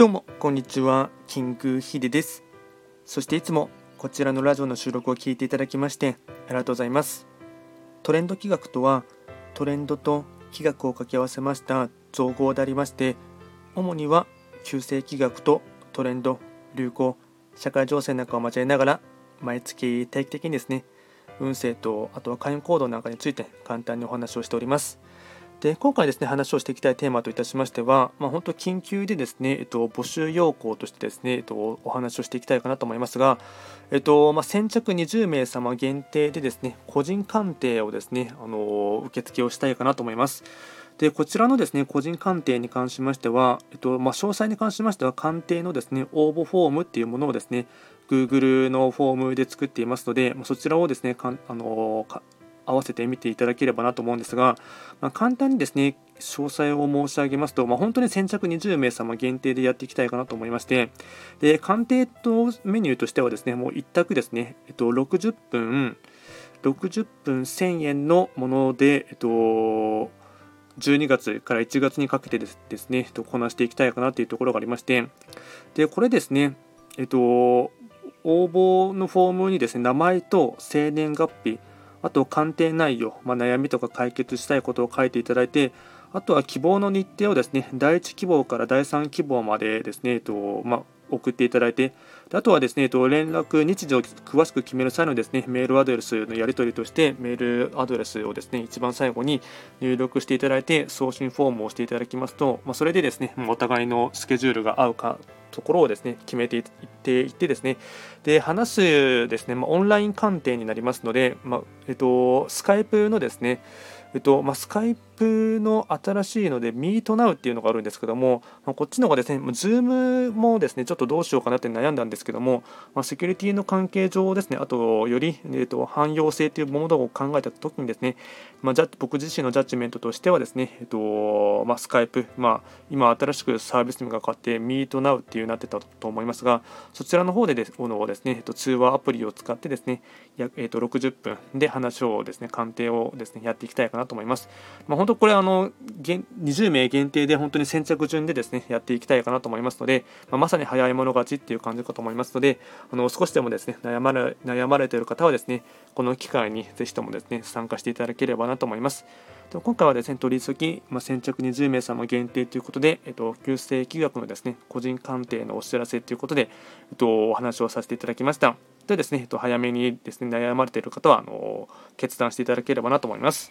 どうもこんにちは、キングヒデです。そしていつもこちらのラジオの収録を聞いていただきましてありがとうございます。トレンド企画とは、トレンドと企画を掛け合わせました造語でありまして、主には旧世企画とトレンド、流行、社会情勢なんかを交えながら、毎月定期的にですね、運勢とあとは会員行動なんかについて簡単にお話をしております。で今回ですね話をしていきたいテーマといたしましては、まあ、本当緊急でですね、えっと、募集要項としてですね、えっと、お話をしていきたいかなと思いますが、えっとまあ、先着20名様限定でですね個人鑑定をですねあの受付をしたいかなと思います。でこちらのですね個人鑑定に関しましては、えっとまあ、詳細に関しましては鑑定のですね応募フォームっていうものをですね Google のフォームで作っていますので、そちらをですねかあの合わせて見ていただければなと思うんですが、まあ、簡単にですね詳細を申し上げますと、まあ、本当に先着20名様限定でやっていきたいかなと思いましてで鑑定とメニューとしてはですねもう一択ですね、えっと、60分60分1000円のもので、えっと、12月から1月にかけてですですね、こなしていきたいかなというところがありましてでこれですねえっと応募のフォームにですね名前と生年月日あと鑑定内容、まあ、悩みとか解決したいことを書いていただいて、あとは希望の日程をですね、第1希望から第3希望までですね、えっとまあ、送っていただいて、あとはですね、えっと、連絡、日時を詳しく決める際のですね、メールアドレスのやり取りとして、メールアドレスをですね、一番最後に入力していただいて、送信フォームをしていただきますと、まあ、それでですね、お互いのスケジュールが合うかところをですね決めていっていってですね。で話すですね、まあ、オンライン鑑定になりますので、まあ、えっと、スカイプのですねえっとまあ、スカイプの新しいので MeetNow っていうのがあるんですけども、まあ、こっちの方がですね Zoom もですねちょっとどうしようかなって悩んだんですけども、まあ、セキュリティの関係上ですねあとより、えっと、汎用性というものを考えた時にですね、まあ、僕自身のジャッジメントとしてはですね、えっとまあ、スカイプ、まあ、今新しくサービス名が変わって MeetNow っていうなってたと思いますがそちらの方でですのですね、えっと、通話アプリを使ってですね、えっと、60分で話をですね鑑定をですねやっていきたいかななと思います。まあ、本当これあの20名限定で本当に先着順でですねやっていきたいかなと思いますので、まあ、まさに早い者勝ちっていう感じかと思いますのであの少しでもですね悩まれ悩まれている方はですねこの機会にぜひともですね参加していただければなと思います。今回はですね、取り急ぎ、まあ、先着20名様限定ということで、えっと、旧世企画のですね、個人鑑定のお知らせということで、えっと、お話をさせていただきました。でですね、えっと、早めにですね、悩まれている方は、あの、決断していただければなと思います。